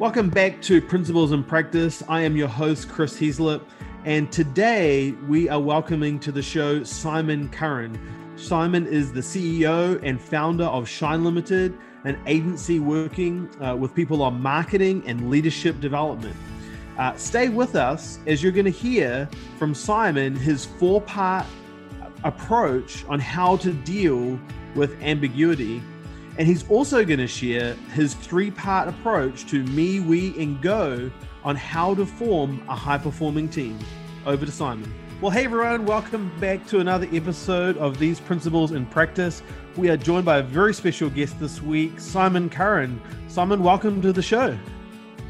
Welcome back to Principles in Practice. I am your host, Chris Heaslip, and today we are welcoming to the show Simon Curran. Simon is the CEO and founder of Shine Limited, an agency working uh, with people on marketing and leadership development. Uh, stay with us as you're going to hear from Simon his four part approach on how to deal with ambiguity and he's also going to share his three part approach to me, we, and go on how to form a high performing team. Over to Simon. Well, hey everyone, welcome back to another episode of These Principles in Practice. We are joined by a very special guest this week, Simon Curran. Simon, welcome to the show.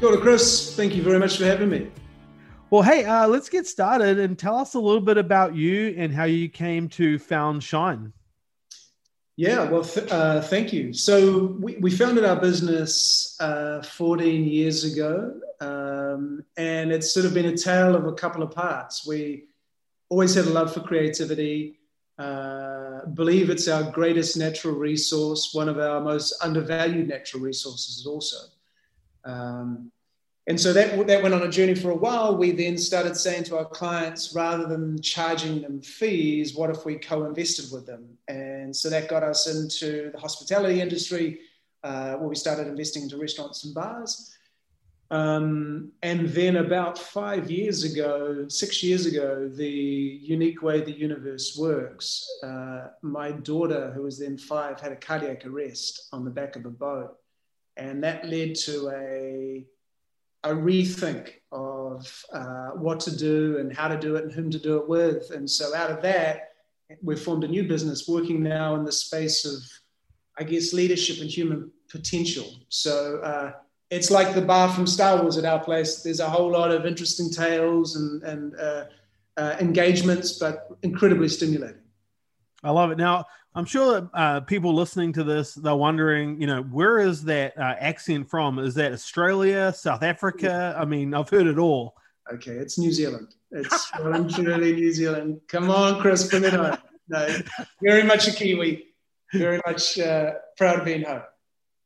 Ora, Chris. Thank you very much for having me. Well, hey, uh, let's get started and tell us a little bit about you and how you came to found Shine. Yeah, well, th- uh, thank you. So we, we founded our business uh, 14 years ago, um, and it's sort of been a tale of a couple of parts. We always had a love for creativity, uh, believe it's our greatest natural resource, one of our most undervalued natural resources also. Um, and so that, that went on a journey for a while. We then started saying to our clients, rather than charging them fees, what if we co invested with them? And so that got us into the hospitality industry, uh, where we started investing into restaurants and bars. Um, and then about five years ago, six years ago, the unique way the universe works, uh, my daughter, who was then five, had a cardiac arrest on the back of a boat. And that led to a a rethink of uh, what to do and how to do it and whom to do it with. And so out of that, we've formed a new business working now in the space of, I guess, leadership and human potential. So uh, it's like the bar from Star Wars at our place. There's a whole lot of interesting tales and, and uh, uh engagements, but incredibly stimulating. I love it. Now, I'm sure that uh, people listening to this, they're wondering, you know, where is that uh, accent from? Is that Australia, South Africa? I mean, I've heard it all. Okay, it's New Zealand. It's truly New Zealand. Come on, Chris, bring it on. No, very much a Kiwi. Very much uh, proud of being home.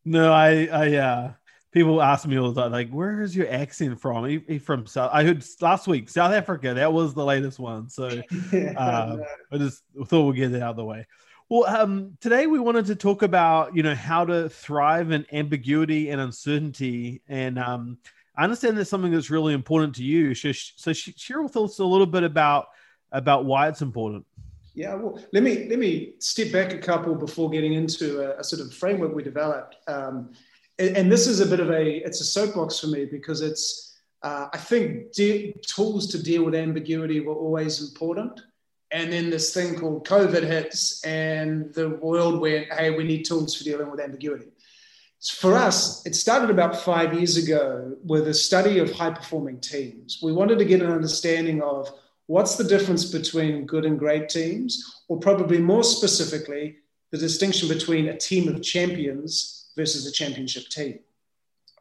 No, I, I, uh, people ask me all the time, like, where is your accent from? He, he from South. I heard last week South Africa. That was the latest one. So uh, I just thought we'd get that out of the way. Well, um, today we wanted to talk about you know how to thrive in ambiguity and uncertainty, and um, I understand that's something that's really important to you. So, so share with us a little bit about about why it's important. Yeah, well, let me let me step back a couple before getting into a, a sort of framework we developed. Um, and, and, this is a bit of a it's a soapbox for me because it's uh, I think de- tools to deal with ambiguity were always important and then this thing called COVID hits, and the world went, hey, we need tools for dealing with ambiguity. For us, it started about five years ago with a study of high performing teams. We wanted to get an understanding of what's the difference between good and great teams, or probably more specifically, the distinction between a team of champions versus a championship team.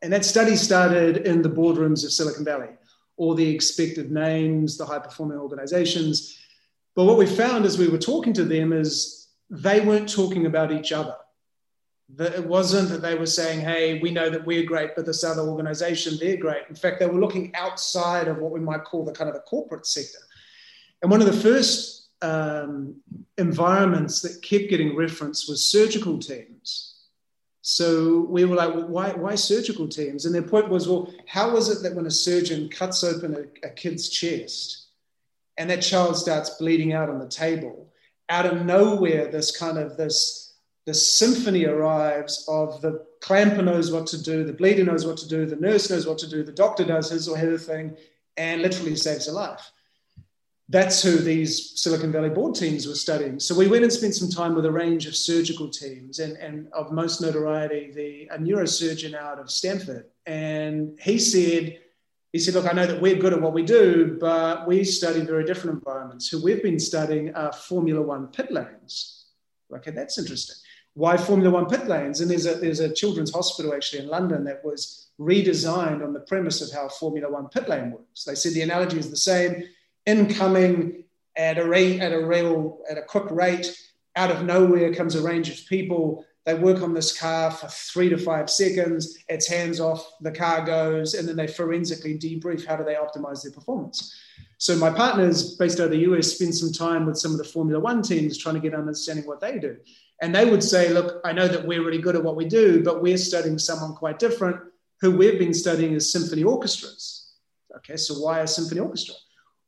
And that study started in the boardrooms of Silicon Valley, all the expected names, the high performing organizations but what we found as we were talking to them is they weren't talking about each other. That it wasn't that they were saying, hey, we know that we're great, but this other organization, they're great. In fact, they were looking outside of what we might call the kind of the corporate sector. And one of the first um, environments that kept getting referenced was surgical teams. So we were like, well, why, why surgical teams? And their point was, well, how is it that when a surgeon cuts open a, a kid's chest, and that child starts bleeding out on the table out of nowhere this kind of this this symphony arrives of the clamper knows what to do the bleeder knows what to do the nurse knows what to do the doctor does his or her thing and literally saves a life that's who these Silicon Valley board teams were studying. So we went and spent some time with a range of surgical teams, and, and of most notoriety, the a neurosurgeon out of Stanford. And he said, he said, Look, I know that we're good at what we do, but we study very different environments. Who we've been studying are Formula One pit lanes. Okay, that's interesting. Why Formula One pit lanes? And there's a, there's a children's hospital actually in London that was redesigned on the premise of how Formula One pit lane works. They said the analogy is the same incoming at a rate, at a real, at a quick rate. Out of nowhere comes a range of people They work on this car for three to five seconds, it's hands off, the car goes, and then they forensically debrief how do they optimize their performance. So my partners based out of the US spend some time with some of the Formula One teams trying to get an understanding what they do. And they would say, look, I know that we're really good at what we do, but we're studying someone quite different who we've been studying is symphony orchestras. Okay, so why a symphony orchestra?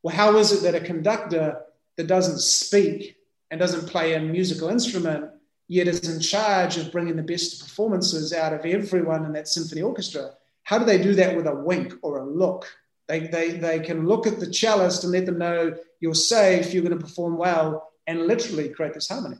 Well, how is it that a conductor that doesn't speak and doesn't play a musical instrument, yet is in charge of bringing the best performances out of everyone in that symphony orchestra, how do they do that with a wink or a look? They, they, they can look at the cellist and let them know you're safe, you're going to perform well, and literally create this harmony.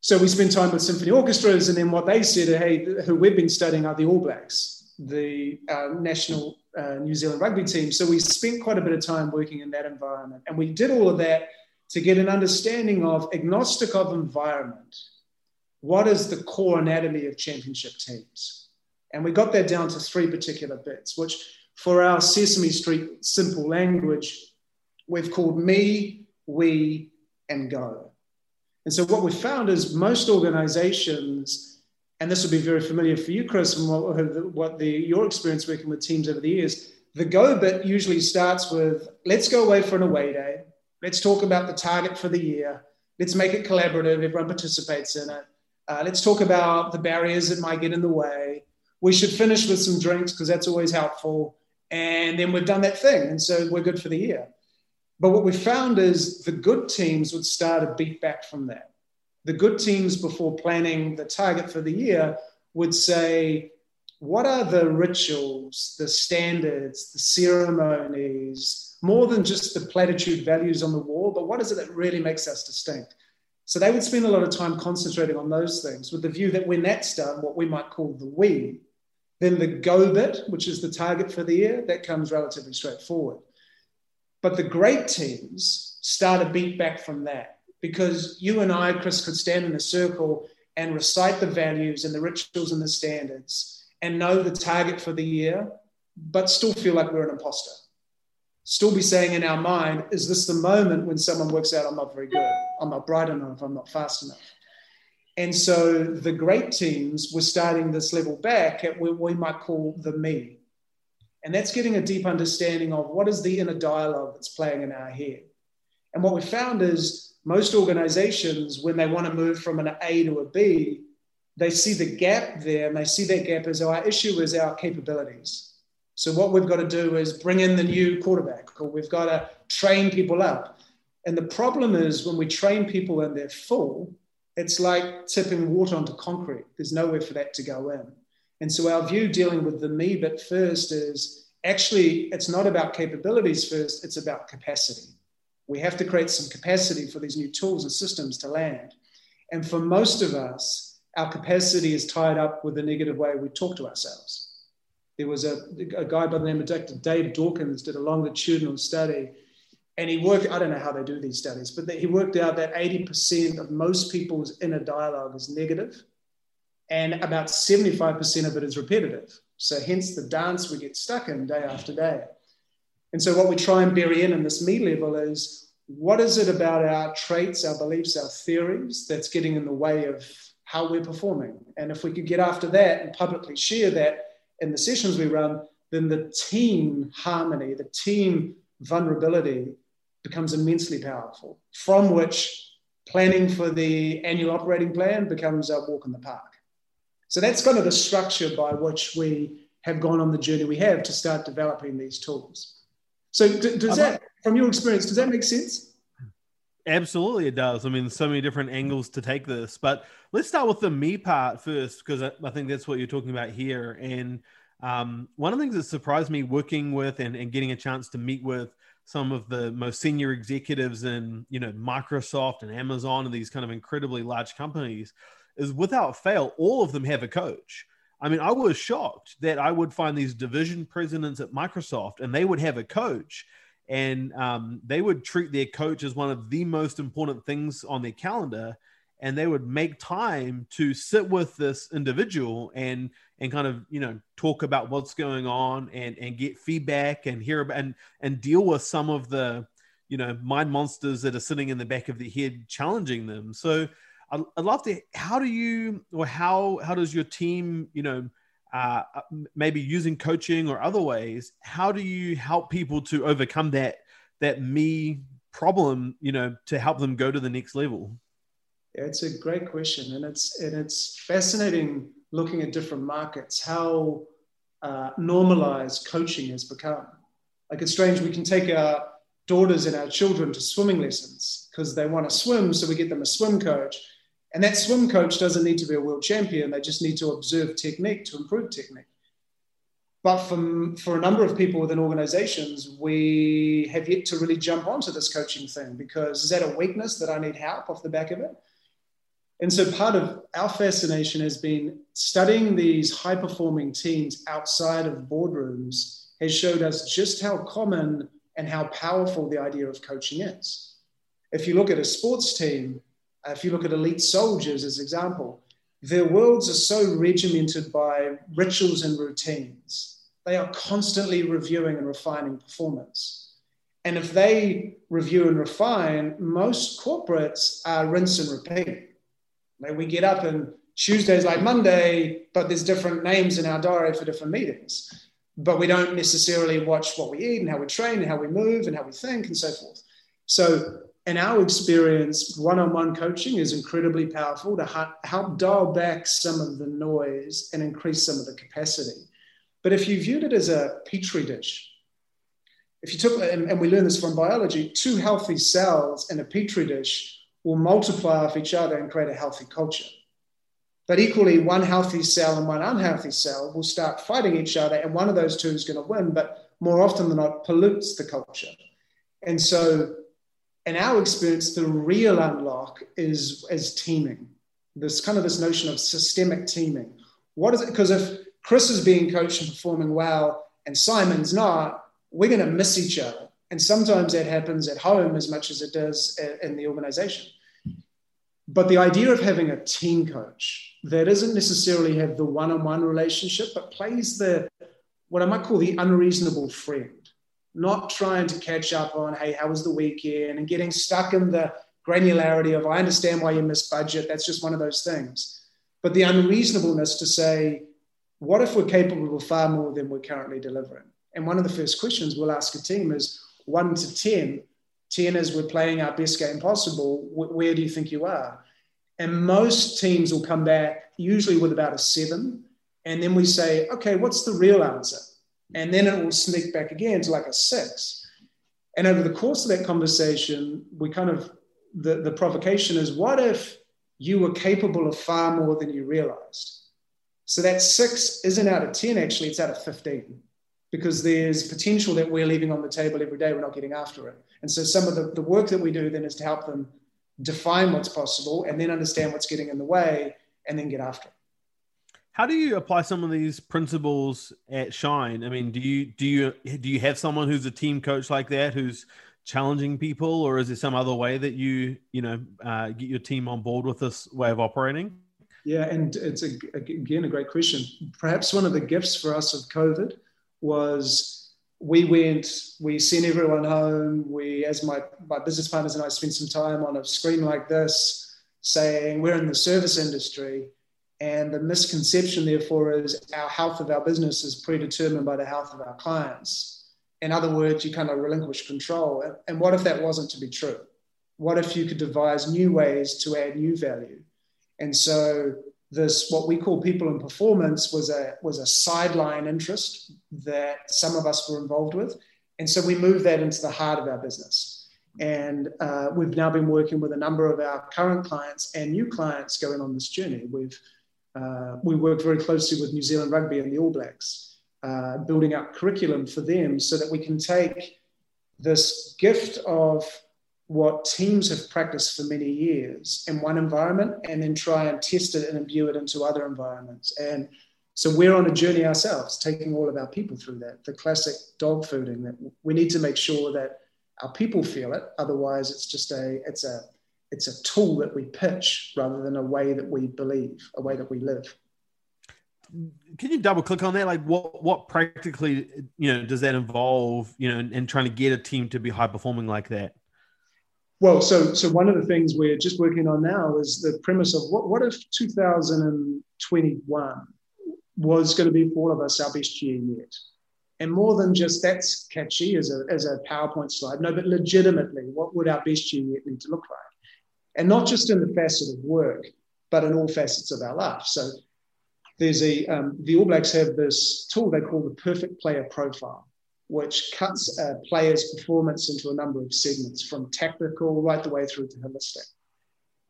So we spend time with symphony orchestras, and then what they said, hey, who we've been studying are the All Blacks, the uh, national uh, New Zealand rugby team. So we spent quite a bit of time working in that environment, and we did all of that to get an understanding of agnostic of environment. What is the core anatomy of championship teams? And we got that down to three particular bits, which for our Sesame Street simple language, we've called me, we, and go. And so what we found is most organizations, and this will be very familiar for you, Chris, and what, what the, your experience working with teams over the years, the go bit usually starts with let's go away for an away day. Let's talk about the target for the year. Let's make it collaborative. Everyone participates in it. Uh, let's talk about the barriers that might get in the way. We should finish with some drinks because that's always helpful. And then we've done that thing. And so we're good for the year. But what we found is the good teams would start a beat back from that. The good teams, before planning the target for the year, would say, What are the rituals, the standards, the ceremonies, more than just the platitude values on the wall, but what is it that really makes us distinct? So they would spend a lot of time concentrating on those things with the view that when that's done, what we might call the we, then the go bit, which is the target for the year, that comes relatively straightforward. But the great teams start a beat back from that because you and I, Chris, could stand in a circle and recite the values and the rituals and the standards and know the target for the year, but still feel like we're an imposter. Still be saying in our mind, is this the moment when someone works out, I'm not very good, I'm not bright enough, I'm not fast enough? And so the great teams were starting this level back at what we might call the me. And that's getting a deep understanding of what is the inner dialogue that's playing in our head. And what we found is most organizations, when they want to move from an A to a B, they see the gap there and they see that gap as our issue is our capabilities. So what we've got to do is bring in the new quarterback or we've got to train people up. And the problem is when we train people and they're full, it's like tipping water onto concrete. There's nowhere for that to go in. And so our view dealing with the me bit first is actually it's not about capabilities first, it's about capacity. We have to create some capacity for these new tools and systems to land. And for most of us, our capacity is tied up with the negative way we talk to ourselves. There was a, a guy by the name of Dr. Dave Dawkins did a longitudinal study and he worked, I don't know how they do these studies, but he worked out that 80% of most people's inner dialogue is negative and about 75% of it is repetitive. So, hence the dance we get stuck in day after day. And so, what we try and bury in in this me level is what is it about our traits, our beliefs, our theories that's getting in the way of how we're performing? And if we could get after that and publicly share that in the sessions we run, then the team harmony, the team vulnerability becomes immensely powerful, from which planning for the annual operating plan becomes a walk in the park. So that's kind of the structure by which we have gone on the journey we have to start developing these tools. So does that, from your experience, does that make sense? Absolutely, it does. I mean, so many different angles to take this, but let's start with the me part first, because I, think that's what you're talking about here. And um, one of the things that surprised me working with and, and getting a chance to meet with some of the most senior executives in, you know, Microsoft and Amazon and these kind of incredibly large companies is without fail, all of them have a coach. I mean, I was shocked that I would find these division presidents at Microsoft and they would have a coach and um, they would treat their coach as one of the most important things on their calendar and they would make time to sit with this individual and and kind of you know talk about what's going on and and get feedback and hear about and and deal with some of the you know mind monsters that are sitting in the back of the head challenging them so I'd, I'd love to. How do you, or how how does your team, you know, uh, uh maybe using coaching or other ways, how do you help people to overcome that that me problem, you know, to help them go to the next level? Yeah, it's a great question, and it's and it's fascinating looking at different markets how uh, normalized coaching has become. Like it's strange, we can take our daughters and our children to swimming lessons because they want to swim, so we get them a swim coach. And that swim coach doesn't need to be a world champion, they just need to observe technique to improve technique. But for, for a number of people within organizations, we have yet to really jump onto this coaching thing because is that a weakness that I need help off the back of it? And so part of our fascination has been studying these high performing teams outside of boardrooms has showed us just how common and how powerful the idea of coaching is. If you look at a sports team, if you look at elite soldiers as example, their worlds are so regimented by rituals and routines. They are constantly reviewing and refining performance. And if they review and refine, most corporates are rinse and repeat like we get up and Tuesday's like Monday, but there's different names in our diary for different meetings. But we don't necessarily watch what we eat and how we train and how we move and how we think and so forth. So, in our experience, one on one coaching is incredibly powerful to help dial back some of the noise and increase some of the capacity. But if you viewed it as a petri dish, if you took, and, and we learn this from biology, two healthy cells in a petri dish will multiply off each other and create a healthy culture. But equally, one healthy cell and one unhealthy cell will start fighting each other, and one of those two is going to win, but more often than not, pollutes the culture. And so, in our experience, the real unlock is, is teaming. This kind of this notion of systemic teaming. What is it? Because if Chris is being coached and performing well, and Simon's not, we're going to miss each other. And sometimes that happens at home as much as it does in the organization. But the idea of having a team coach that doesn't necessarily have the one on one relationship, but plays the what I might call the unreasonable friend, not trying to catch up on, hey, how was the weekend, and getting stuck in the granularity of, I understand why you missed budget. That's just one of those things. But the unreasonableness to say, what if we're capable of far more than we're currently delivering? And one of the first questions we'll ask a team is, one to 10, 10 is we're playing our best game possible. Where do you think you are? And most teams will come back usually with about a seven. And then we say, okay, what's the real answer? And then it will sneak back again to like a six. And over the course of that conversation, we kind of, the, the provocation is what if you were capable of far more than you realized? So that six isn't out of 10, actually, it's out of 15 because there's potential that we're leaving on the table every day. We're not getting after it. And so some of the, the work that we do then is to help them define what's possible and then understand what's getting in the way and then get after it. How do you apply some of these principles at Shine? I mean, do you do you do you have someone who's a team coach like that who's challenging people, or is there some other way that you you know uh, get your team on board with this way of operating? Yeah, and it's a, again a great question. Perhaps one of the gifts for us of COVID was we went, we sent everyone home. We, as my, my business partners and I, spent some time on a screen like this saying, We're in the service industry. And the misconception, therefore, is our health of our business is predetermined by the health of our clients. In other words, you kind of relinquish control. And what if that wasn't to be true? What if you could devise new ways to add new value? And so this what we call people and performance was a was a sideline interest that some of us were involved with and so we moved that into the heart of our business and uh, we've now been working with a number of our current clients and new clients going on this journey we've uh, we work very closely with new zealand rugby and the all blacks uh, building up curriculum for them so that we can take this gift of what teams have practiced for many years in one environment and then try and test it and imbue it into other environments. And so we're on a journey ourselves, taking all of our people through that. The classic dog fooding that we need to make sure that our people feel it. Otherwise, it's just a it's a it's a tool that we pitch rather than a way that we believe, a way that we live. Can you double click on that? Like, what what practically you know does that involve? You know, and, and trying to get a team to be high performing like that. Well, so so one of the things we're just working on now is the premise of what what if 2021 was going to be for all of us our best year yet, and more than just that's catchy as a as a PowerPoint slide. No, but legitimately, what would our best year yet need to look like? And not just in the facet of work, but in all facets of our life. So there's a um, the All Blacks have this tool they call the perfect player profile which cuts a player's performance into a number of segments from tactical right the way through to holistic.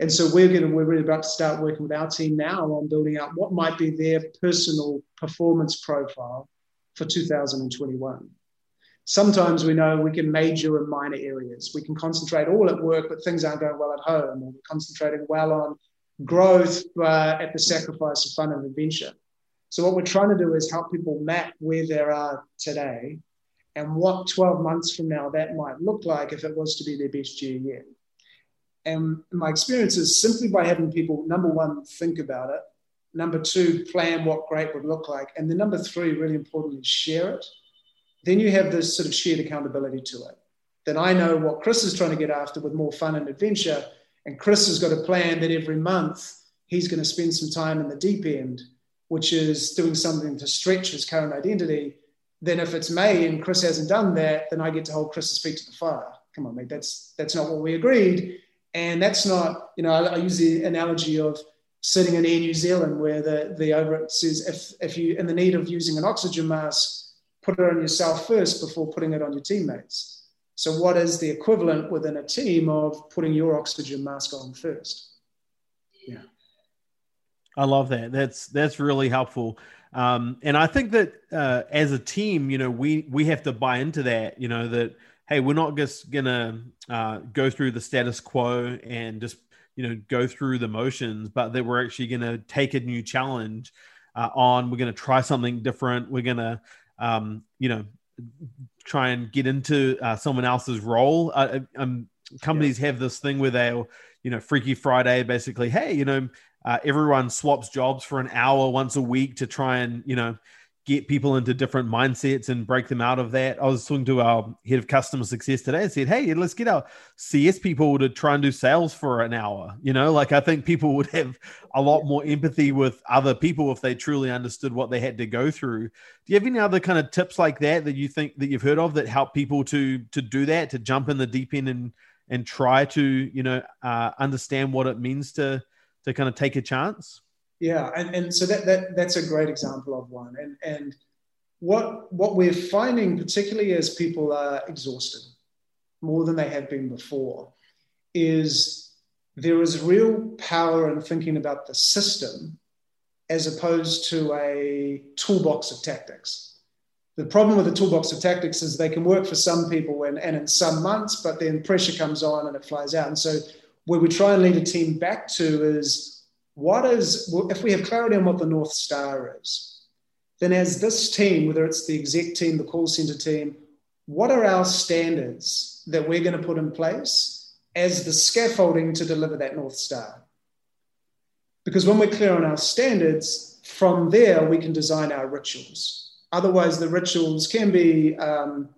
And so we're going we're really about to start working with our team now on building out what might be their personal performance profile for 2021. Sometimes we know we can major in minor areas. We can concentrate all at work, but things aren't going well at home, or we're concentrating well on growth, but at the sacrifice of fun and adventure. So what we're trying to do is help people map where they are today and what 12 months from now that might look like if it was to be their best year yet. And my experience is simply by having people, number one, think about it, number two, plan what great would look like, and then number three, really importantly, share it. Then you have this sort of shared accountability to it. Then I know what Chris is trying to get after with more fun and adventure, and Chris has got a plan that every month he's going to spend some time in the deep end, which is doing something to stretch his current identity then if it's May and Chris hasn't done that, then I get to hold Chris's feet to the fire. Come on, mate, that's that's not what we agreed. And that's not, you know, I, I use the analogy of sitting in Air New Zealand where the, the over says if, if you in the need of using an oxygen mask, put it on yourself first before putting it on your teammates. So what is the equivalent within a team of putting your oxygen mask on first? Yeah. I love that. That's that's really helpful. Um, and I think that uh, as a team, you know, we we have to buy into that. You know that hey, we're not just gonna uh, go through the status quo and just you know go through the motions, but that we're actually gonna take a new challenge uh, on. We're gonna try something different. We're gonna um, you know try and get into uh, someone else's role. Uh, uh, um, companies yeah. have this thing where they'll you know Freaky Friday, basically, hey, you know uh, everyone swaps jobs for an hour once a week to try and you know get people into different mindsets and break them out of that. I was talking to our head of customer success today and said, Hey, let's get our CS people to try and do sales for an hour. You know, like I think people would have a lot more empathy with other people if they truly understood what they had to go through. Do you have any other kind of tips like that that you think that you've heard of that help people to to do that, to jump in the deep end and and try to, you know, uh, understand what it means to to kind of take a chance? Yeah, and, and so that, that that's a great example of one. And and what what we're finding, particularly as people are exhausted more than they have been before, is there is real power in thinking about the system as opposed to a toolbox of tactics. The problem with the toolbox of tactics is they can work for some people and, and in some months, but then pressure comes on and it flies out. And so where we try and lead a team back to is what is, if we have clarity on what the North Star is, then as this team, whether it's the exec team, the call center team, what are our standards that we're going to put in place as the scaffolding to deliver that North Star? Because when we're clear on our standards, from there we can design our rituals. Otherwise, the rituals can be um,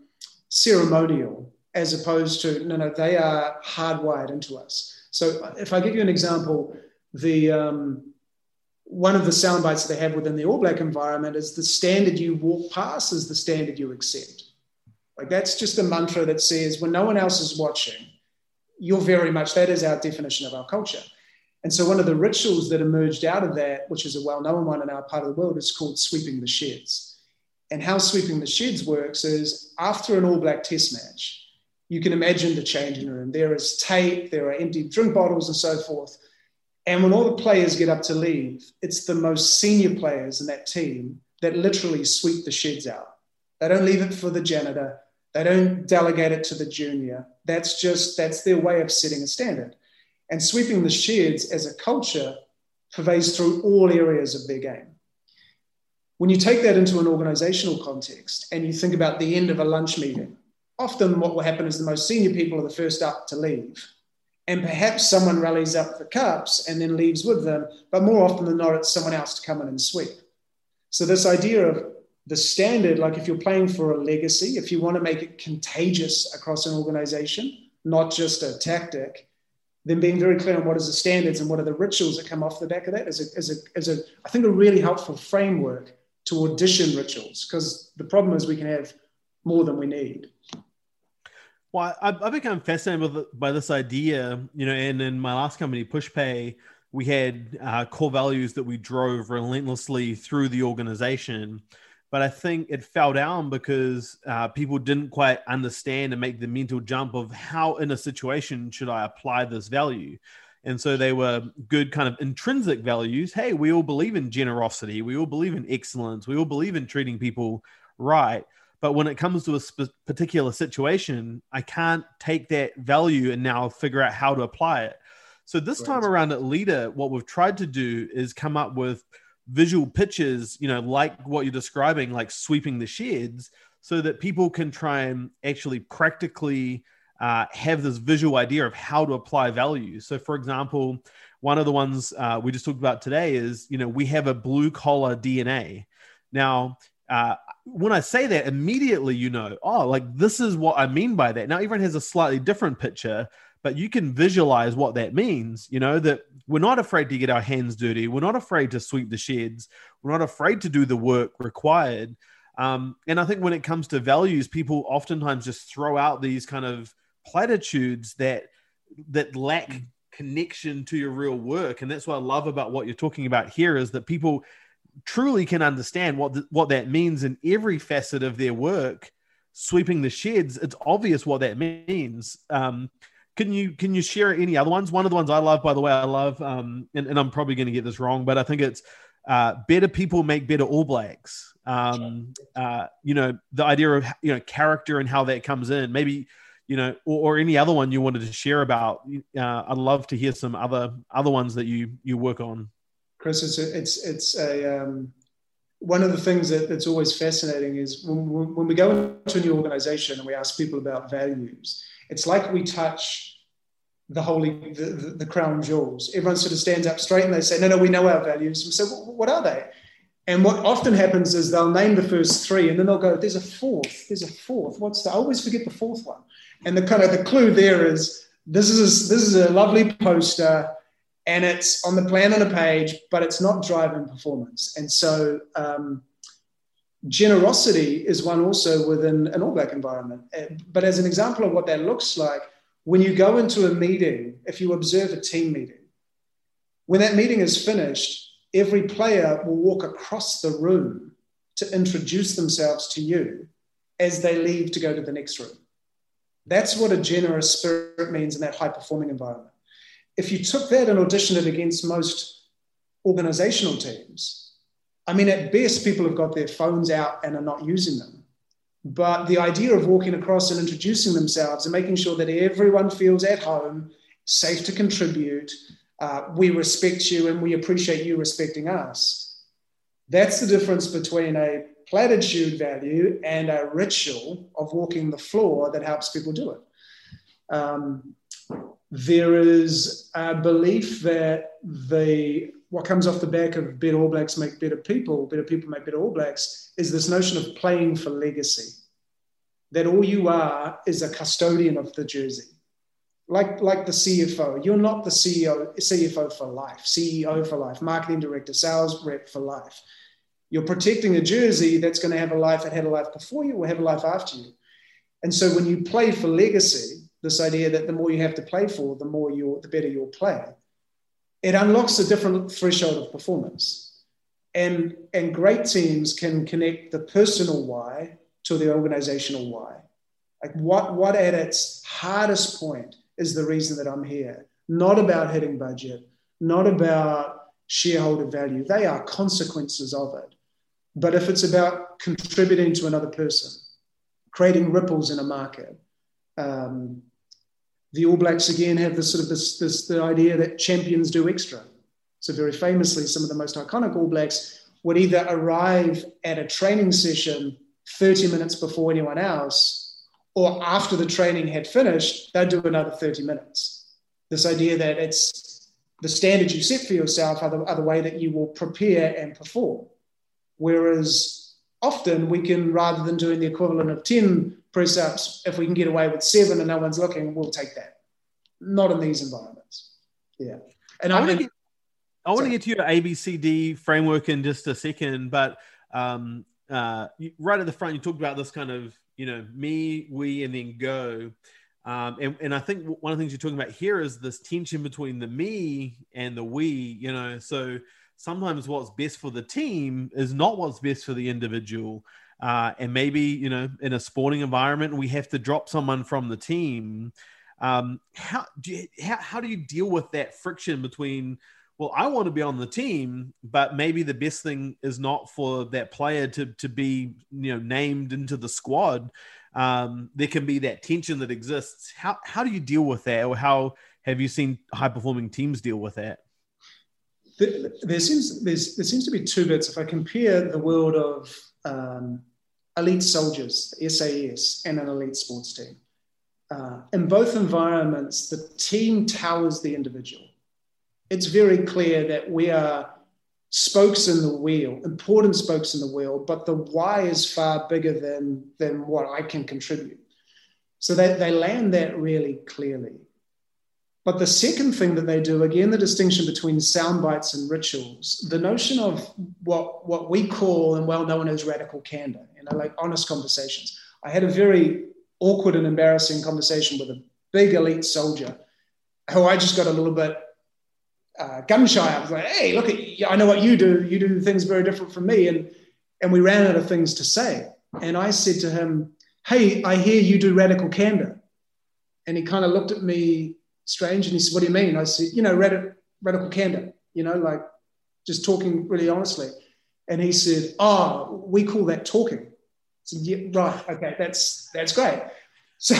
ceremonial as opposed to, no, no, they are hardwired into us. So if I give you an example, the um, one of the sound bites they have within the All Black environment is the standard you walk past is the standard you accept. Like that's just a mantra that says when no one else is watching, you're very much that is our definition of our culture. And so one of the rituals that emerged out of that, which is a well-known one in our part of the world, is called sweeping the sheds. And how sweeping the sheds works is after an All Black Test match, you can imagine the changing room. There is tape, there are empty drink bottles, and so forth. And when all the players get up to leave, it's the most senior players in that team that literally sweep the sheds out. They don't leave it for the janitor. They don't delegate it to the junior. That's just that's their way of setting a standard. And sweeping the sheds as a culture pervades through all areas of their game. When you take that into an organizational context and you think about the end of a lunch meeting, often what will happen is the most senior people are the first up to leave. And perhaps someone rallies up the cups and then leaves with them, but more often than not, it's someone else to come in and sweep. So, this idea of the standard, like if you're playing for a legacy, if you want to make it contagious across an organization, not just a tactic, then being very clear on what is the standards and what are the rituals that come off the back of that is a, is a, is a I think, a really helpful framework to audition rituals because the problem is we can have more than we need. Well, I, I become fascinated with, by this idea, you know, and in my last company, PushPay, we had uh, core values that we drove relentlessly through the organization. But I think it fell down because uh, people didn't quite understand and make the mental jump of how, in a situation, should I apply this value. And so they were good, kind of intrinsic values. Hey, we all believe in generosity. We all believe in excellence. We all believe in treating people right. But when it comes to a sp- particular situation, I can't take that value and now figure out how to apply it. So this time around at Leadr, what we've tried to do is come up with visual pictures, you know, like what you're describing, like sweeping the sheds, so that people can try and actually practically uh, have this visual idea of how to apply value. So, for example, one of the ones uh, we just talked about today is, you know, we have a blue collar DNA. Now, uh, when I say that, immediately you know, oh, like this is what I mean by that. Now, everyone has a slightly different picture, but you can visualize what that means. You know, that we're not afraid to get our hands dirty. We're not afraid to sweep the sheds. We're not afraid to do the work required. Um, and I think when it comes to values, people oftentimes just throw out these kind of platitudes that that lack connection to your real work. And that's what I love about what you're talking about here is that people truly can understand what the, what that means in every facet of their work sweeping the sheds it's obvious what that means. Um, can you can you share any other ones? One of the ones i love by the way i love um, and, and i'm probably going to get this wrong but i think it's uh, better people make better all blacks. Um, uh, you know the idea of you know character and how that comes in. Maybe you know or, or any other one you wanted to share about. Uh, i'd love to hear some other other ones that you you work on Chris, it's it's it's a um, one of the things that, that's always fascinating is when, when we go into a new organization and we ask people about values, it's like we touch the holy the, the, the, crown jewels. Everyone sort of stands up straight and they say, "No, no, we know our values." Say, well, "What are they?" And what often happens is they'll name the first three, and then they'll go, "There's a fourth. There's a fourth. What's the?" I always forget the fourth one. And the kind of the clue there is this is this is a lovely poster and it's on the plan on a page, but it's not driving performance. And so, um, generosity is one also within an All Black environment. But as an example of what that looks like, when you go into a meeting, if you observe a team meeting, when that meeting is finished, every player will walk across the room to introduce themselves to you as they leave to go to the next room. That's what a generous spirit means in that high performing environment if you took that and auditioned it against most organizational teams, I mean, at best, people have got their phones out and are not using them. But the idea of walking across and introducing themselves and making sure that everyone feels at home, safe to contribute, uh, we respect you and we appreciate you respecting us. That's the difference between a platitude value and a ritual of walking the floor that helps people do it. Um, there is a belief that the what comes off the back of better All Blacks make better people, better people make better All Blacks, is this notion of playing for legacy. That all you are is a custodian of the jersey. Like, like the CFO. You're not the CEO, CFO for life, CEO for life, marketing director, sales rep for life. You're protecting a jersey that's going to have a life that had a life before you or have a life after you. And so when you play for legacy, this idea that the more you have to play for, the more you the better you'll play. It unlocks a different threshold of performance. And, and great teams can connect the personal why to the organizational why. Like what, what at its hardest point is the reason that I'm here? Not about hitting budget, not about shareholder value. They are consequences of it. But if it's about contributing to another person, creating ripples in a market, um, the All Blacks again have this sort of this, this the idea that champions do extra. So very famously, some of the most iconic All Blacks would either arrive at a training session 30 minutes before anyone else, or after the training had finished, they'd do another 30 minutes. This idea that it's the standards you set for yourself are the, are the way that you will prepare and perform. Whereas often we can, rather than doing the equivalent of 10 press ups. If we can get away with seven and no one's looking, we'll take that. Not in these environments. Yeah. And I, want to get, I want to get to your ABCD framework in just a second, but um, uh, right at the front, you talked about this kind of, you know, me, we, and then go. Um, and, and I think one of the things you're talking about here is this tension between the me and the we, you know, so sometimes what's best for the team is not what's best for the individual. Uh, and maybe, you know, in a sporting environment, we have to drop someone from the team. Um, how, do you, how, how do you deal with that friction between, well, I want to be on the team, but maybe the best thing is not for that player to, to be, you know, named into the squad um, there can be that tension that exists. How how do you deal with that, or how have you seen high performing teams deal with that? There, seems there seems to be two bits. If I compare the world of um, elite soldiers, SAS, and an elite sports team, uh, in both environments, the team towers the individual. It's very clear that we are spokes in the wheel, important spokes in the wheel, but the why is far bigger than, than what I can contribute. So they, they land that really clearly. But the second thing that they do, again, the distinction between sound bites and rituals, the notion of what, what we call and well known as radical candor, you know, like honest conversations. I had a very awkward and embarrassing conversation with a big elite soldier who I just got a little bit uh, gun shy. I was like, hey, look, at, I know what you do. You do things very different from me. And, and we ran out of things to say. And I said to him, hey, I hear you do radical candor. And he kind of looked at me strange and he said, what do you mean? I said, you know, radical, radical candor, you know, like just talking really honestly. And he said, oh, we call that talking. Said, yeah, right. Okay. That's, that's great. So,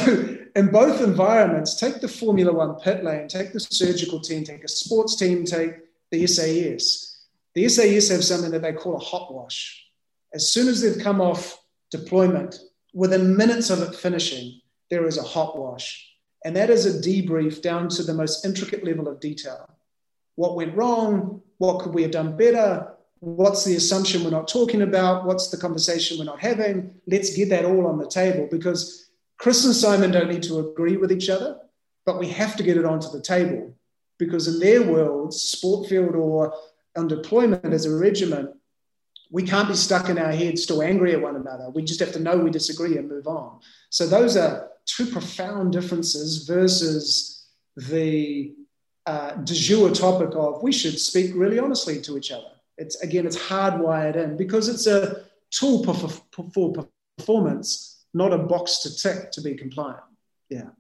in both environments, take the Formula One pit lane, take the surgical team, take a sports team, take the SAS. The SAS have something that they call a hot wash. As soon as they've come off deployment, within minutes of it finishing, there is a hot wash. And that is a debrief down to the most intricate level of detail. What went wrong? What could we have done better? What's the assumption we're not talking about? What's the conversation we're not having? Let's get that all on the table because Chris and Simon don't need to agree with each other, but we have to get it onto the table because in their worlds, sport field or on deployment as a regiment, we can't be stuck in our heads still angry at one another. We just have to know we disagree and move on. So those are two profound differences versus the uh, de jour topic of we should speak really honestly to each other. It's again, it's hardwired in because it's a tool for, for, for performance not a box to tick to be compliant. Yeah.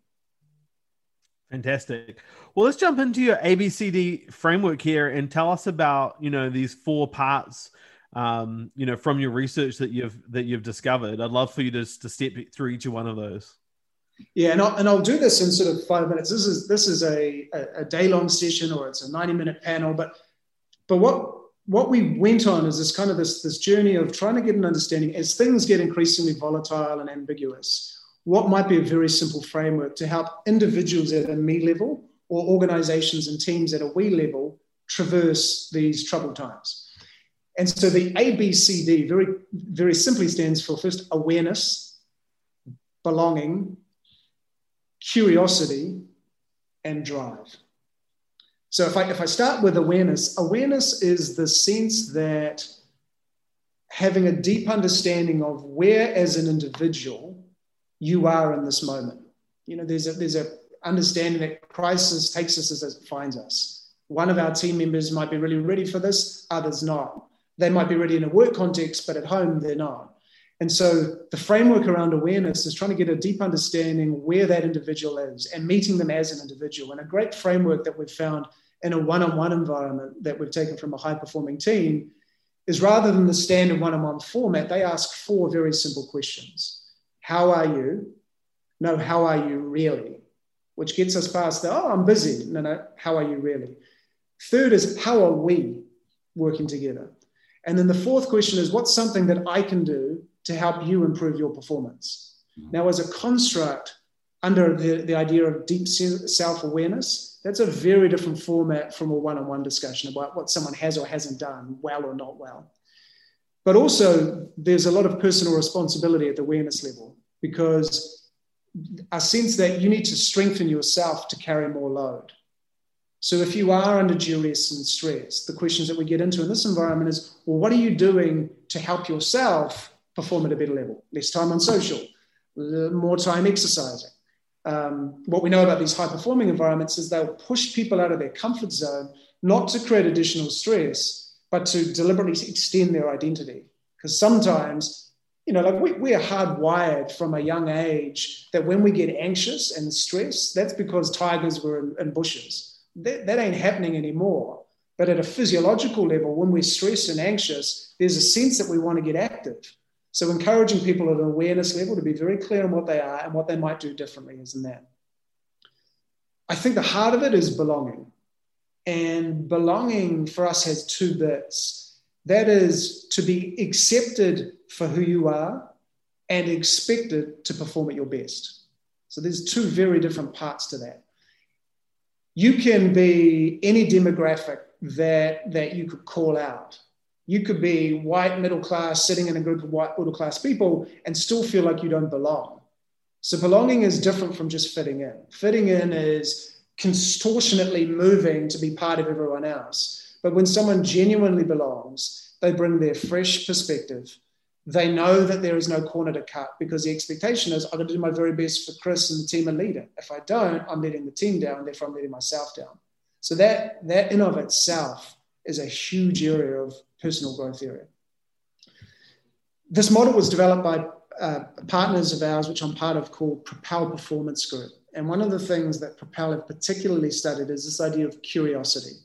Fantastic. Well, let's jump into your ABCD framework here and tell us about you know these four parts. Um, you know, from your research that you've that you've discovered. I'd love for you to to step through each one of those. Yeah, and I'll, and I'll do this in sort of five minutes. This is this is a, a, a day long session or it's a ninety minute panel, but but what what we went on is this kind of this, this journey of trying to get an understanding as things get increasingly volatile and ambiguous what might be a very simple framework to help individuals at a me level or organizations and teams at a we level traverse these troubled times and so the abcd very very simply stands for first awareness belonging curiosity and drive so if I, if I start with awareness, awareness is the sense that having a deep understanding of where as an individual you are in this moment. You know, there's a, there's a understanding that crisis takes us as it finds us. One of our team members might be really ready for this, others not. They might be ready in a work context, but at home they're not. And so the framework around awareness is trying to get a deep understanding where that individual is and meeting them as an individual. And a great framework that we've found in a one on one environment that we've taken from a high performing team is rather than the standard one on one format, they ask four very simple questions How are you? No, how are you really? Which gets us past the, oh, I'm busy. No, no, how are you really? Third is, how are we working together? And then the fourth question is, what's something that I can do to help you improve your performance? Mm-hmm. Now, as a construct, under the, the idea of deep self awareness, that's a very different format from a one on one discussion about what someone has or hasn't done, well or not well. But also, there's a lot of personal responsibility at the awareness level. because a sense that you need to strengthen yourself to carry more load. So if you are under duress and stress, the questions that we get into in this environment is, well, what are you doing to help yourself perform at a better level? Less time on social, more time exercising. Um, what we know about these high performing environments is they'll push people out of their comfort zone, not to create additional stress, but to deliberately extend their identity. Because sometimes, you know, like we, we are hardwired from a young age that when we get anxious and stressed, that's because tigers were in, in bushes that, that ain't happening anymore. But at a physiological level, when we're stressed and anxious, there's a sense that we want to get active. So, encouraging people at an awareness level to be very clear on what they are and what they might do differently is in that. I think the heart of it is belonging. And belonging for us has two bits that is to be accepted for who you are and expected to perform at your best. So, there's two very different parts to that you can be any demographic that that you could call out you could be white middle class sitting in a group of white middle class people and still feel like you don't belong so belonging is different from just fitting in fitting in is contortionately moving to be part of everyone else but when someone genuinely belongs they bring their fresh perspective they know that there is no corner to cut because the expectation is I'm going to do my very best for Chris and the team and Leadr. If I don't, I'm letting the team down, therefore I'm letting myself down. So that that in of itself is a huge area of personal growth area. This model was developed by uh, partners of ours, which I'm part of, called Propel Performance Group. And one of the things that Propel have particularly studied is this idea of curiosity.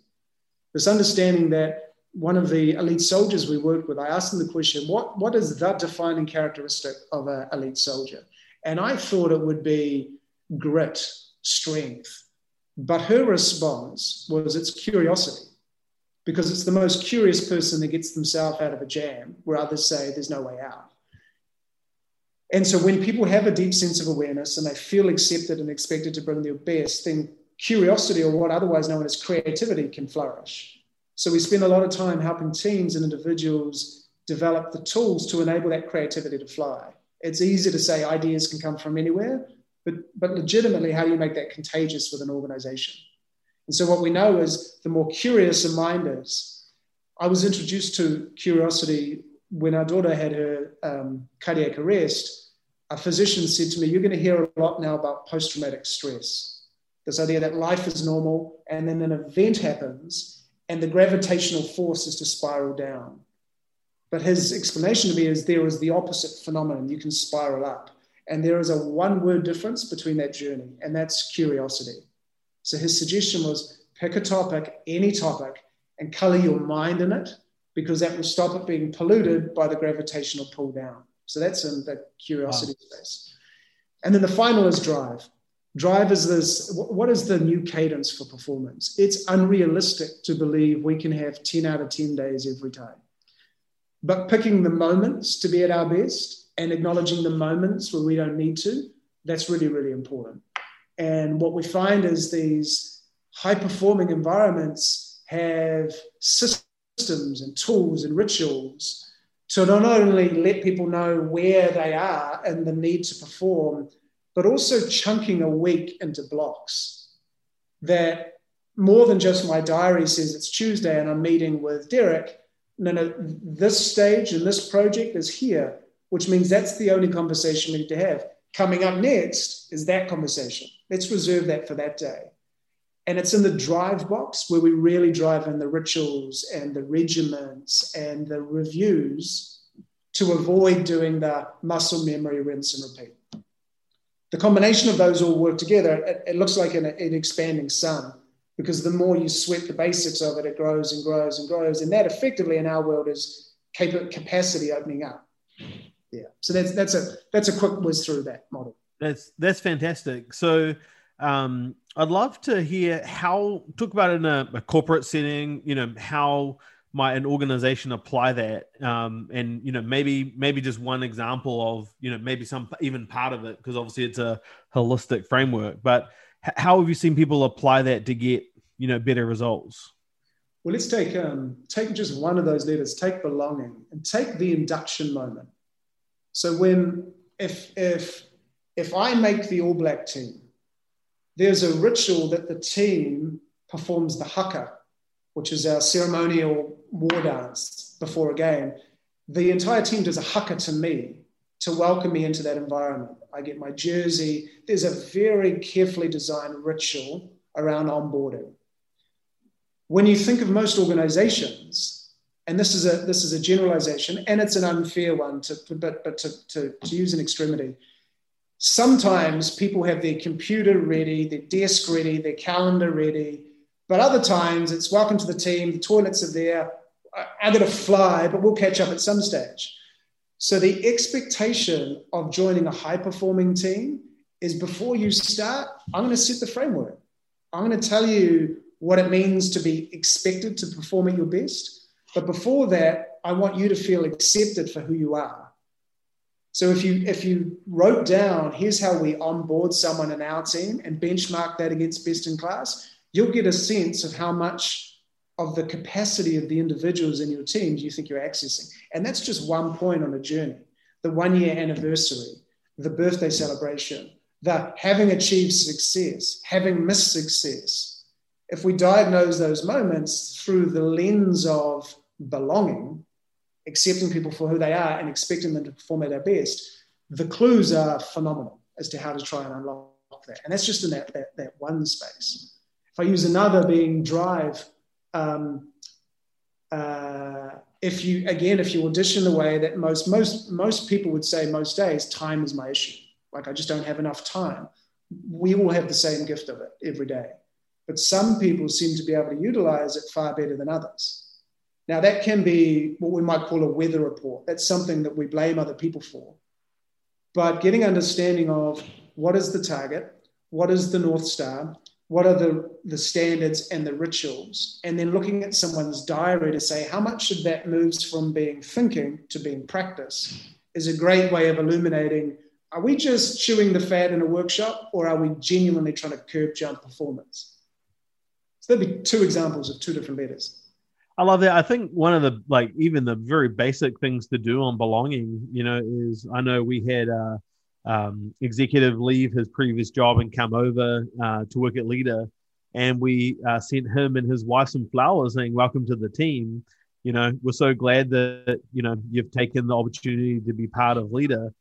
This understanding that one of the elite soldiers we worked with, I asked him the question, what, what is the defining characteristic of an elite soldier? And I thought it would be grit, strength. But her response was it's curiosity, because it's the most curious person that gets themselves out of a jam where others say there's no way out. And so when people have a deep sense of awareness and they feel accepted and expected to bring their best, then curiosity, or what otherwise known as creativity, can flourish. So we spend a lot of time helping teams and individuals develop the tools to enable that creativity to fly. It's easy to say ideas can come from anywhere, but, but legitimately, how do you make that contagious with an organization? And so what we know is the more curious a mind is. I was introduced to curiosity when our daughter had her um, cardiac arrest. A physician said to me, You're going to hear a lot now about post traumatic stress. This idea that life is normal and then an event happens and the gravitational force is to spiral down. But his explanation to me is there is the opposite phenomenon. You can spiral up. And there is a one word difference between that journey, and that's curiosity. So his suggestion was pick a topic, any topic, and color your mind in it, because that will stop it being polluted by the gravitational pull down. So that's in the curiosity wow. space. And then the final is drive drive is this what is the new cadence for performance it's unrealistic to believe we can have 10 out of 10 days every time but picking the moments to be at our best and acknowledging the moments where we don't need to that's really really important and what we find is these high performing environments have systems and tools and rituals to not only let people know where they are and the need to perform but also chunking a week into blocks that more than just my diary says it's Tuesday and I'm meeting with Derek. No, no, this stage and this project is here, which means that's the only conversation we need to have. Coming up next is that conversation. Let's reserve that for that day. And it's in the drive box where we really drive in the rituals and the regiments and the reviews to avoid doing the muscle memory rinse and repeat the combination of those all work together, it, it looks like an, an, expanding sun because the more you sweat the basics of it, it grows and grows and grows. And that effectively in our world is capacity opening up. Yeah. So that's, that's a, that's a quick whiz through that model. That's, that's fantastic. So, um, I'd love to hear how talk about in a, a corporate setting, you know, how might an organization apply that um, and you know maybe maybe just one example of you know maybe some even part of it because obviously it's a holistic framework but h- how have you seen people apply that to get you know better results well let's take um, take just one of those levers take belonging and take the induction moment so when if if if I make the All Black team, there's a ritual that the team performs the haka, which is our ceremonial war dance before a game. The entire team does a haka to me to welcome me into that environment. I get my jersey. There's a very carefully designed ritual around onboarding. When you think of most organizations, and this is a this is a generalization, and it's an unfair one to but but to, to, to use an extremity. Sometimes people have their computer ready, their desk ready, their calendar ready, but other times it's welcome to the team, the toilets are there, I, I gotta fly, but we'll catch up at some stage. So the expectation of joining a high performing team is before you start, I'm going to set the framework. I'm going to tell you what it means to be expected to perform at your best. But before that, I want you to feel accepted for who you are. So if you if you wrote down here's how we onboard someone in our team and benchmark that against best in class, you'll get a sense of how much of the capacity of the individuals in your team do you think you're accessing? And that's just one point on a journey. The one year anniversary, the birthday celebration, the having achieved success, having missed success. If we diagnose those moments through the lens of belonging, accepting people for who they are and expecting them to perform at their best, the clues are phenomenal as to how to try and unlock that. And that's just in that, that, that one space. If I use another being drive, um, uh, if you again if you audition the way that most most most people would say most days time is my issue like i just don't have enough time we all have the same gift of it every day but some people seem to be able to utilize it far better than others now that can be what we might call a weather report. That's something that we blame other people for. But getting understanding of what is the target what is the north star what are the, the standards and the rituals and then looking at someone's diary to say how much of that moves from being thinking to being practice is a great way of illuminating are we just chewing the fat in a workshop or are we genuinely trying to curb jump performance? So there'll be two examples of two different letters I love that. I think one of the like even the very basic things to do on belonging, you know, is I know we had uh um, executive leave his previous job and come over uh, to work at Leadr. And we uh, sent him and his wife some flowers saying, Welcome to the team. You know, we're so glad that, you know, you've taken the opportunity to be part of Leadr.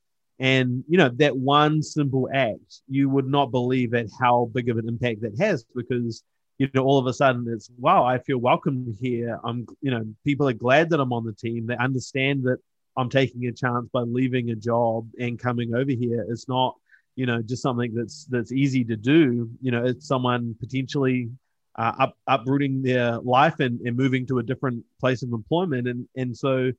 And, you know, that one simple act, you would not believe at how big of an impact that has because, you know, all of a sudden it's, wow, I feel welcome here. I'm, you know, people are glad that I'm on the team. They understand that I'm taking a chance by leaving a job and coming over here. It's not, you know, just something that's that's easy to do. You know, it's someone potentially uh, up, uprooting their life and, and moving to a different place of employment, and and so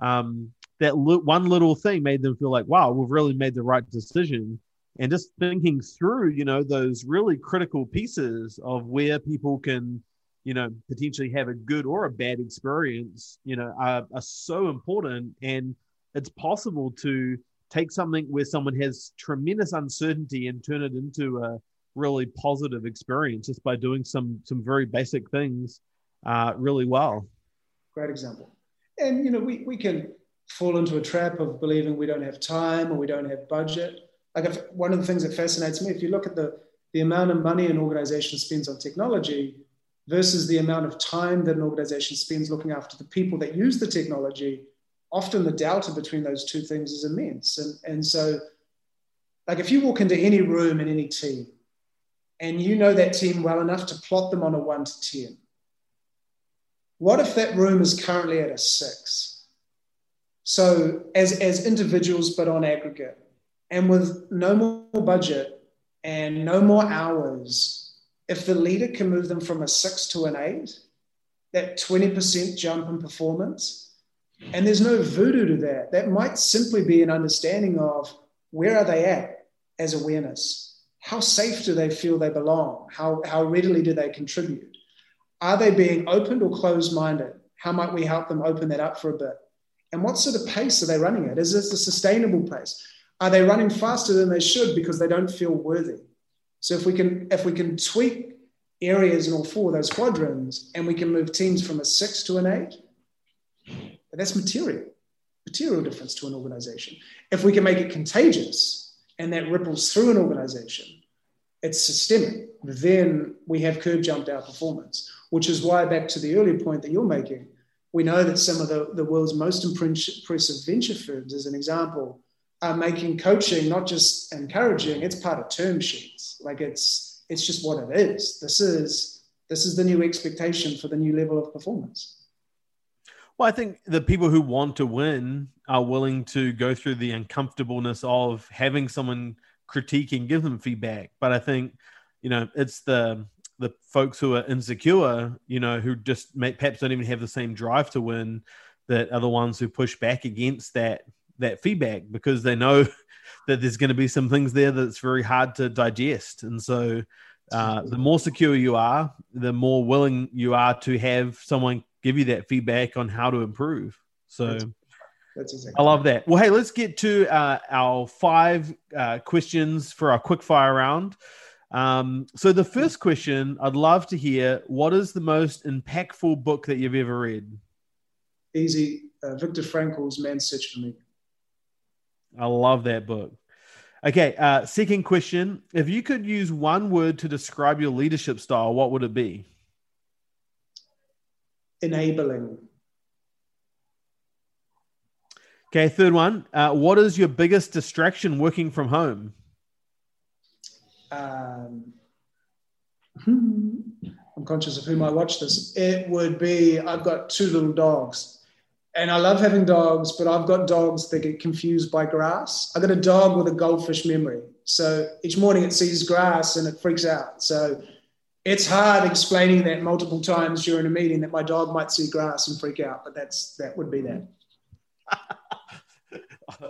um, that one little thing made them feel like, wow, we've really made the right decision. And just thinking through, you know, those really critical pieces of where people can you know, potentially have a good or a bad experience, you know, are, are so important. And it's possible to take something where someone has tremendous uncertainty and turn it into a really positive experience just by doing some some very basic things uh, really well. Great example. And you know, we, we can fall into a trap of believing we don't have time or we don't have budget. Like one of the things that fascinates me, if you look at the the amount of money an organization spends on technology, versus the amount of time that an organization spends looking after the people that use the technology, often the delta between those two things is immense. And, and so, like if you walk into any room in any team and you know that team well enough to plot them on a one to 10, what if that room is currently at a six? So, as, as individuals, but on aggregate, and with no more budget and no more hours if the leader can move them from a six to an eight, that 20% jump in performance, and there's no voodoo to that, that might simply be an understanding of where are they at as awareness? How safe do they feel they belong? How, how readily do they contribute? Are they being opened or closed minded? How might we help them open that up for a bit? And what sort of pace are they running at? Is this a sustainable pace? Are they running faster than they should because they don't feel worthy? So if we can if we can tweak areas in all four of those quadrants and we can move teams from a six to an eight, that's material, material difference to an organization. If we can make it contagious, and that ripples through an organization, it's systemic. Then we have curb jumped our performance, which is why, back to the earlier point that you're making, we know that some of the, the world's most impressive venture firms, as an example, are making coaching not just encouraging, it's part of term sheets. Like it's it's just what it is. This is this is the new expectation for the new level of performance. Well, I think the people who want to win are willing to go through the uncomfortableness of having someone critique and give them feedback. But I think, you know, it's the the folks who are insecure, you know, who just may, perhaps don't even have the same drive to win, that are the ones who push back against that that feedback because they know that there's going to be some things there that's very hard to digest, and so. Uh, the more secure you are, the more willing you are to have someone give you that feedback on how to improve. So that's, that's exactly I love that. Well, hey, let's get to uh, our five uh, questions for our quick fire round. Um, so the first question, I'd love to hear: What is the most impactful book that you've ever read? Easy, uh, Viktor Frankl's *Man's Search for Meaning*. I love that book. Okay, uh, second question: If you could use one word to describe your leadership style, what would it be? Enabling. Okay, third one. Uh, what is your biggest distraction working from home? um, I'm conscious of who might watch this. It would be I've got two little dogs, and I love having dogs, but I've got dogs that get confused by grass. I got a dog with a goldfish memory, so each morning it sees grass and it freaks out. So it's hard explaining that multiple times during a meeting that my dog might see grass and freak out, but that's that would be that.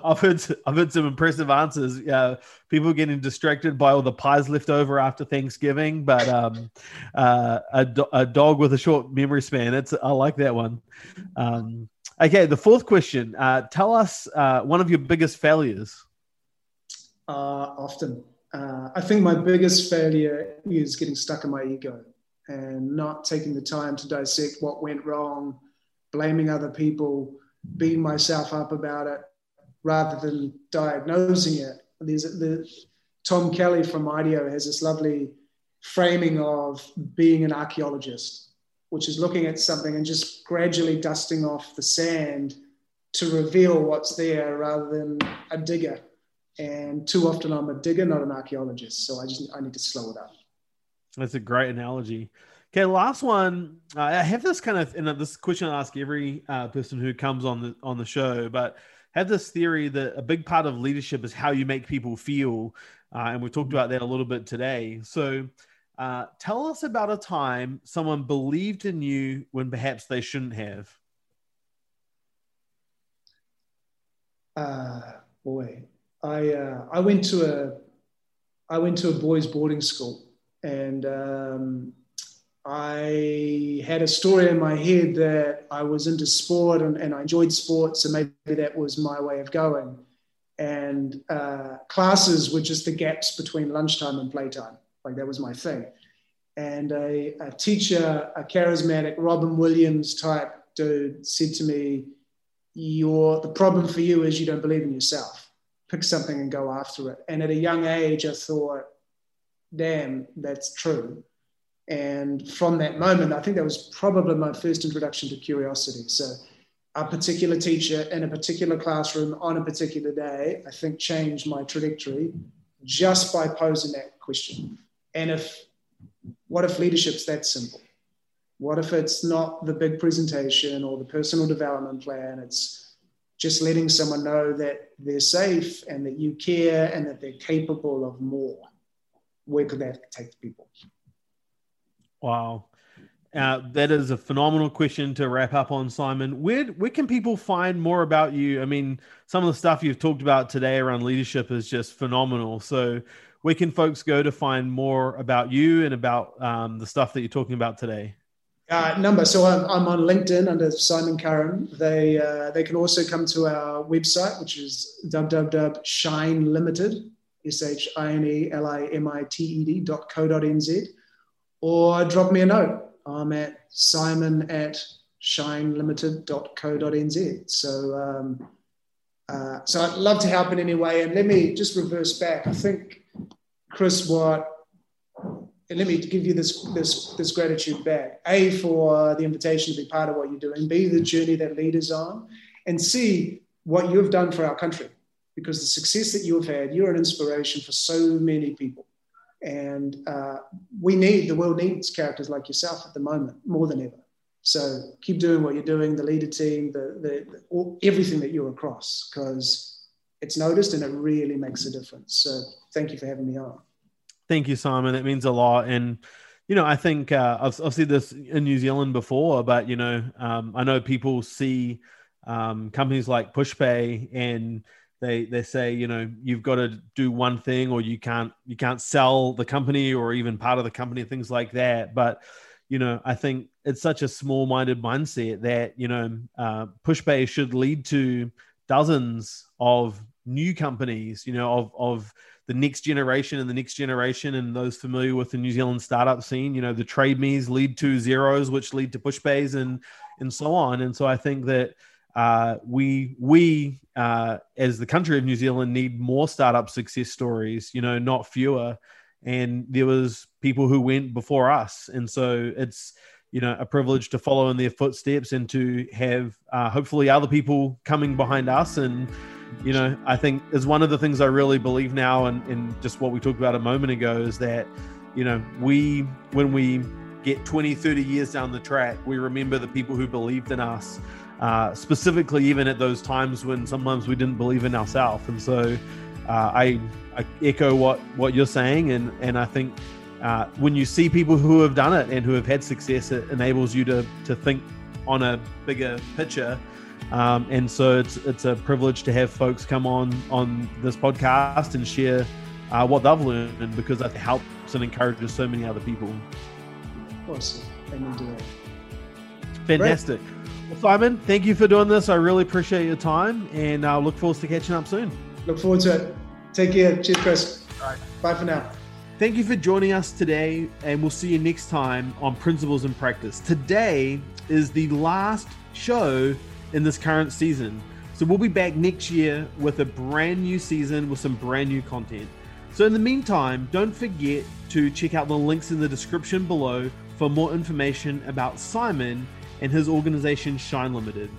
I've heard I've heard some impressive answers. Yeah, people getting distracted by all the pies left over after Thanksgiving, but um, uh, a, do- a dog with a short memory span. It's I like that one. Um, okay, the fourth question. Uh, tell us uh, one of your biggest failures. Uh, often, uh, I think my biggest failure is getting stuck in my ego and not taking the time to dissect what went wrong, blaming other people, beating myself up about it rather than diagnosing it. There's the Tom Kelley from IDEO has this lovely framing of being an archaeologist, which is looking at something and just gradually dusting off the sand to reveal what's there rather than a digger. And too often I'm a digger, not an archaeologist. So I just I need to slow it up. That's a great analogy. Okay, last one. Uh, I have this kind of, and this question I ask every uh, person who comes on the on the show, but have this theory that a big part of leadership is how you make people feel. Uh, and we talked about that a little bit today. So, uh, tell us about a time someone believed in you when perhaps they shouldn't have. Uh, boy, I uh, I went to a I went to a boys' boarding school, and um, I had a story in my head that I was into sport and, and I enjoyed sport, so maybe that was my way of going. And uh, classes were just the gaps between lunchtime and playtime. Like that was my thing. And a, a teacher, a charismatic Robin Williams type dude, said to me, "Your the problem for you is you don't believe in yourself. Pick something and go after it." And at a young age, I thought, "Damn, that's true." And from that moment, I think that was probably my first introduction to curiosity. So, a particular teacher in a particular classroom on a particular day, I think changed my trajectory just by posing that question. And if, what if leadership's that simple? What if it's not the big presentation or the personal development plan? It's just letting someone know that they're safe and that you care and that they're capable of more. Where could that take people? Wow. Uh, that is a phenomenal question to wrap up on, Simon. Where where can people find more about you? I mean, some of the stuff you've talked about today around leadership is just phenomenal. So, where can folks go to find more about you and about um, the stuff that you're talking about today? Uh, number. So I'm, I'm, on LinkedIn under Simon Curran. They uh, they can also come to our website, which is www.shinelimited, s h i n e l i m i t e d dot co dot nz or drop me a note. I'm at simon at shinelimited.co.nz. So um, Uh, so I'd love to help in any way. And let me just reverse back. I think, Chris, what and let me give you this this this gratitude back. A for the invitation to be part of what you're doing. B the journey that leaders are on, and C what you've done for our country. Because the success that you have had, you're an inspiration for so many people, and uh, we need the world needs characters like yourself at the moment more than ever. So keep doing what you're doing, the Leadr team, the, the, the all, everything that you're across, because it's noticed and it really makes a difference. So thank you for having me on. Thank you, Simon. It means a lot. And, you know, I think uh, I've, I've this in New Zealand before, but, you know, um, I know people see um, companies like PushPay and they, they say, you know, you've got to do one thing or you can't, you can't sell the company or even part of the company, things like that. But, you know, I think it's such a small minded mindset that, you know, uh, PushPay should lead to dozens of new companies, you know, of, of the next generation and the next generation. And those familiar with the New Zealand startup scene, you know, the Trade Me's lead to Xeros, which lead to push pays and, and so on. And so I think that, uh, we we uh, as the country of New Zealand need more startup success stories, you know, not fewer and there was people who went before us and so it's you know a privilege to follow in their footsteps and to have uh, hopefully other people coming behind us and you know i think is one of the things i really believe now and, and just what we talked about a moment ago is that you know we when we get 20 30 years down the track we remember the people who believed in us uh, specifically even at those times when sometimes we didn't believe in ourselves and so uh, I, I, echo what what you're saying, and and I think uh, when you see people who have done it and who have had success, it enables you to to think on a bigger picture. Um, and so it's it's a privilege to have folks come on on this podcast and share uh, what they've learned because it helps and encourages so many other people. Awesome. Amen Fantastic. Well, Simon, thank you for doing this. I really appreciate your time and I uh, look forward to catching up soon. Look forward to it. Take care. Cheers, Chris. All right. Bye for now. Thank you for joining us today, and we'll see you next time on Principles in Practice. Today is the last show in this current season. So we'll be back next year with a brand new season with some brand new content. So in the meantime, don't forget to check out the links in the description below for more information about Simon and his organization Shine Limited.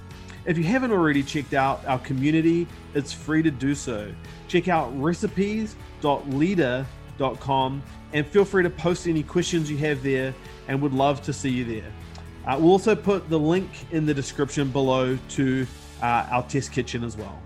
If you haven't already checked out our community, it's free to do so. Check out recipes.leadr.com and feel free to post any questions you have there and would love to see you there. Uh, we'll also put the link in the description below to uh, our test kitchen as well.